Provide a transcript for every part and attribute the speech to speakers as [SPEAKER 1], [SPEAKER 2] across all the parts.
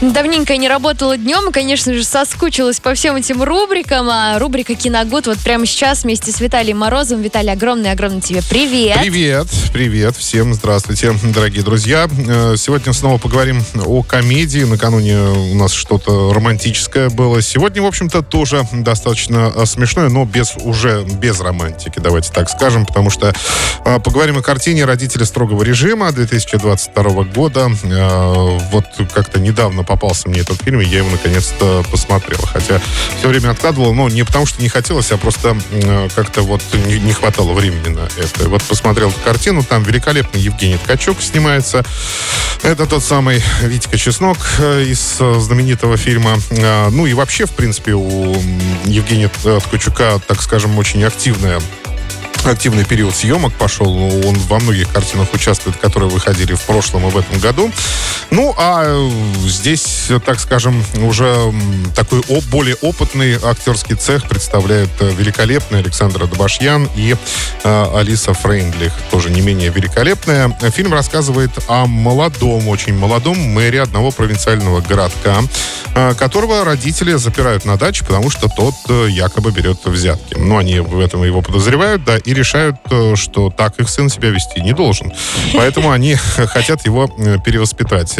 [SPEAKER 1] Давненько не работала днем и, конечно же, соскучилась по всем этим рубрикам. А рубрика «Киногуд» вот прямо сейчас вместе с Виталием Морозовым. Виталий, огромный-огромный тебе привет.
[SPEAKER 2] Привет, привет, всем здравствуйте, дорогие друзья. Э, сегодня снова поговорим о комедии. Накануне у нас что-то романтическое было. Сегодня, в общем-то, тоже достаточно э, смешное, но без уже без романтики, давайте так скажем, потому что э, поговорим о картине «Родители строгого режима» 2022 года. Вот как-то недавно попался мне этот фильм, и я его наконец-то посмотрел. Хотя все время откладывал, но не потому, что не хотелось, а просто э, как-то вот не, не хватало времени на это. Вот посмотрел эту картину, там великолепный Евгений Ткачук снимается. Это тот самый Витька Чеснок э, из э, знаменитого фильма. Ну и вообще, в принципе, у Евгения Ткачука, так скажем, очень активная активный период съемок пошел. Он во многих картинах участвует, которые выходили в прошлом и в этом году. Ну, а здесь, так скажем, уже такой более опытный актерский цех представляет э, великолепный Александр Добашьян и э, Алиса Фрейндлих, тоже не менее великолепная. Фильм рассказывает о молодом, очень молодом мэре одного провинциального городка, э, которого родители запирают на даче, потому что тот э, якобы берет взятки. Ну, они в этом его подозревают, да, и решают, э, что так их сын себя вести не должен. Поэтому они хотят его э, перевоспитать.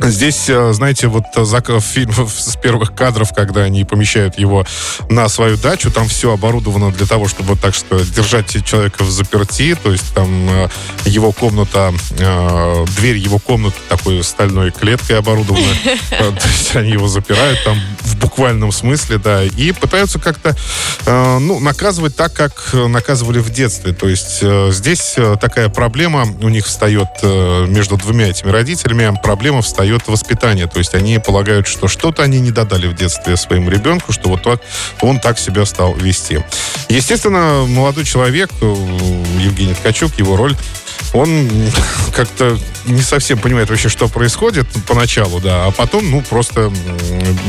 [SPEAKER 2] Здесь, э, знаете, вот фильм с первых кадров, когда они помещают его на свою дачу, там все оборудовано для того, чтобы, так сказать, держать человека в заперти. То есть там э, его комната, э, дверь его комнаты такой стальной клеткой оборудована. То есть они его запирают там в буквальном смысле, да, и пытаются как-то, ну, наказывать так, как наказывали в детстве. То есть здесь такая проблема у них встает между двумя этими родителями. Проблема встает дает воспитание. То есть они полагают, что что-то они не додали в детстве своему ребенку, что вот так, он так себя стал вести. Естественно, молодой человек, э, Евгений Ткачук, его роль он как-то не совсем понимает вообще, что происходит поначалу, да, а потом, ну, просто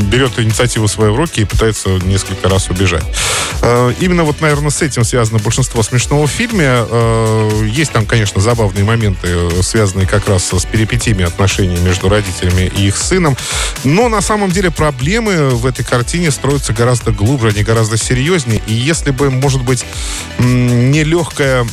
[SPEAKER 2] берет инициативу в свои руки и пытается несколько раз убежать. Э, именно вот, наверное, с этим связано большинство смешного в фильме. Э, есть там, конечно, забавные моменты, связанные как раз с перипетиями отношений между родителями и их сыном. Но на самом деле проблемы в этой картине строятся гораздо глубже, они гораздо серьезнее. И если бы, может быть, нелегкая Э,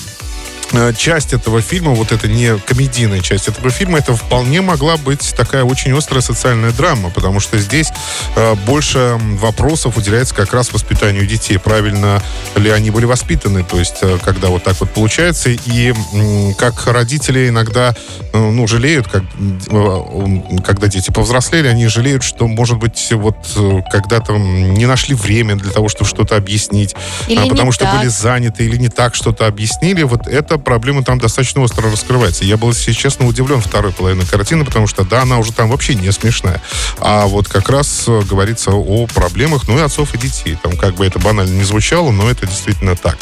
[SPEAKER 2] часть этого фильма, вот эта не комедийная часть этого фильма, это вполне могла быть такая очень острая социальная драма, потому что здесь э, больше вопросов уделяется как раз воспитанию детей. Правильно ли они были воспитаны, то есть э, когда вот так вот получается, и э, как родители иногда э, ну, жалеют, как, э, когда дети повзрослели, они жалеют, что, может быть, вот э, когда-то не нашли время для того, чтобы что-то объяснить,
[SPEAKER 1] или
[SPEAKER 2] а, потому что
[SPEAKER 1] так.
[SPEAKER 2] были заняты или не так что-то объяснили. Вот это проблема там достаточно остро раскрывается. Я был, если честно, удивлен второй половиной картины, потому что, да, она уже там вообще не смешная. А вот как раз э, говорится о проблемах, ну и отцов и детей. Там как бы это банально не звучало, но это действительно так.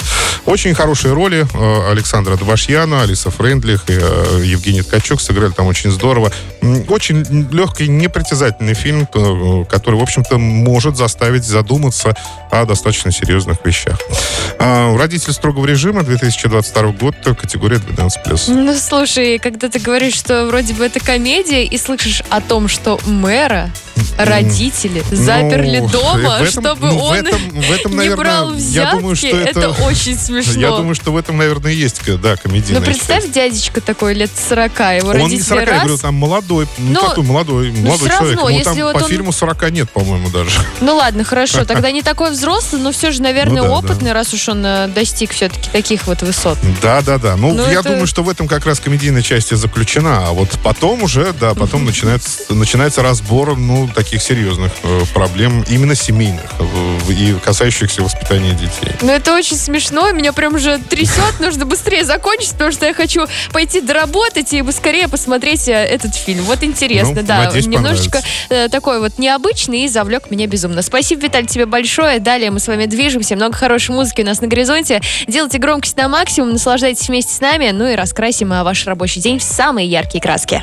[SPEAKER 2] Очень хорошие роли э, Александра Добашьяна, Алиса Френдлих и э, Евгений Ткачук сыграли там очень здорово. Очень легкий, непритязательный фильм, который, в общем-то, может заставить задуматься о достаточно серьезных вещах. А, Родитель строгого режима 2022 год категория 12+.
[SPEAKER 1] Ну, слушай, когда ты говоришь, что вроде бы это комедия, и слышишь о том, что мэра родители заперли
[SPEAKER 2] ну,
[SPEAKER 1] дома,
[SPEAKER 2] этом,
[SPEAKER 1] чтобы
[SPEAKER 2] ну,
[SPEAKER 1] он
[SPEAKER 2] в этом, в этом,
[SPEAKER 1] не
[SPEAKER 2] наверное,
[SPEAKER 1] брал взятки,
[SPEAKER 2] я думаю, что это,
[SPEAKER 1] это очень смешно.
[SPEAKER 2] Я думаю, что в этом, наверное, есть, да, комедийная
[SPEAKER 1] Ну, представь,
[SPEAKER 2] часть.
[SPEAKER 1] дядечка такой, лет 40, его
[SPEAKER 2] Он
[SPEAKER 1] родители
[SPEAKER 2] не 40,
[SPEAKER 1] раз...
[SPEAKER 2] я говорю, там молодой, ну,
[SPEAKER 1] Ну,
[SPEAKER 2] такой молодой, молодой
[SPEAKER 1] всё
[SPEAKER 2] человек.
[SPEAKER 1] равно,
[SPEAKER 2] Ему
[SPEAKER 1] если
[SPEAKER 2] там
[SPEAKER 1] вот
[SPEAKER 2] по
[SPEAKER 1] он-
[SPEAKER 2] фильму 40 нет, по-моему, даже.
[SPEAKER 1] Ну ладно, хорошо, тогда не такой взрослый, но все же, наверное,
[SPEAKER 2] Ну да,
[SPEAKER 1] опытный, раз уж он э, достиг все-таки таких вот высот.
[SPEAKER 2] Да, да, да. Ну,
[SPEAKER 1] Ну,
[SPEAKER 2] я
[SPEAKER 1] это-
[SPEAKER 2] думаю, что в этом как раз комедийная часть и заключена. А вот потом уже, да, потом начинается, начинается разбор, ну, таких серьезных э, проблем, именно семейных э, и касающихся воспитания детей.
[SPEAKER 1] Ну это очень смешно, меня прям уже трясет, нужно быстрее закончить, потому что я хочу пойти доработать и скорее посмотреть э, этот фильм. Вот интересно,
[SPEAKER 2] Ну,
[SPEAKER 1] да,
[SPEAKER 2] надеюсь,
[SPEAKER 1] немножечко такой вот необычный и завлек меня безумно. Спасибо, Виталий, тебе большое. Далее мы с вами движемся, много хорошей музыки у нас на горизонте. Делайте громкость на максимум, наслаждайтесь вместе с нами, ну и раскрасим ваш рабочий день в самые яркие краски.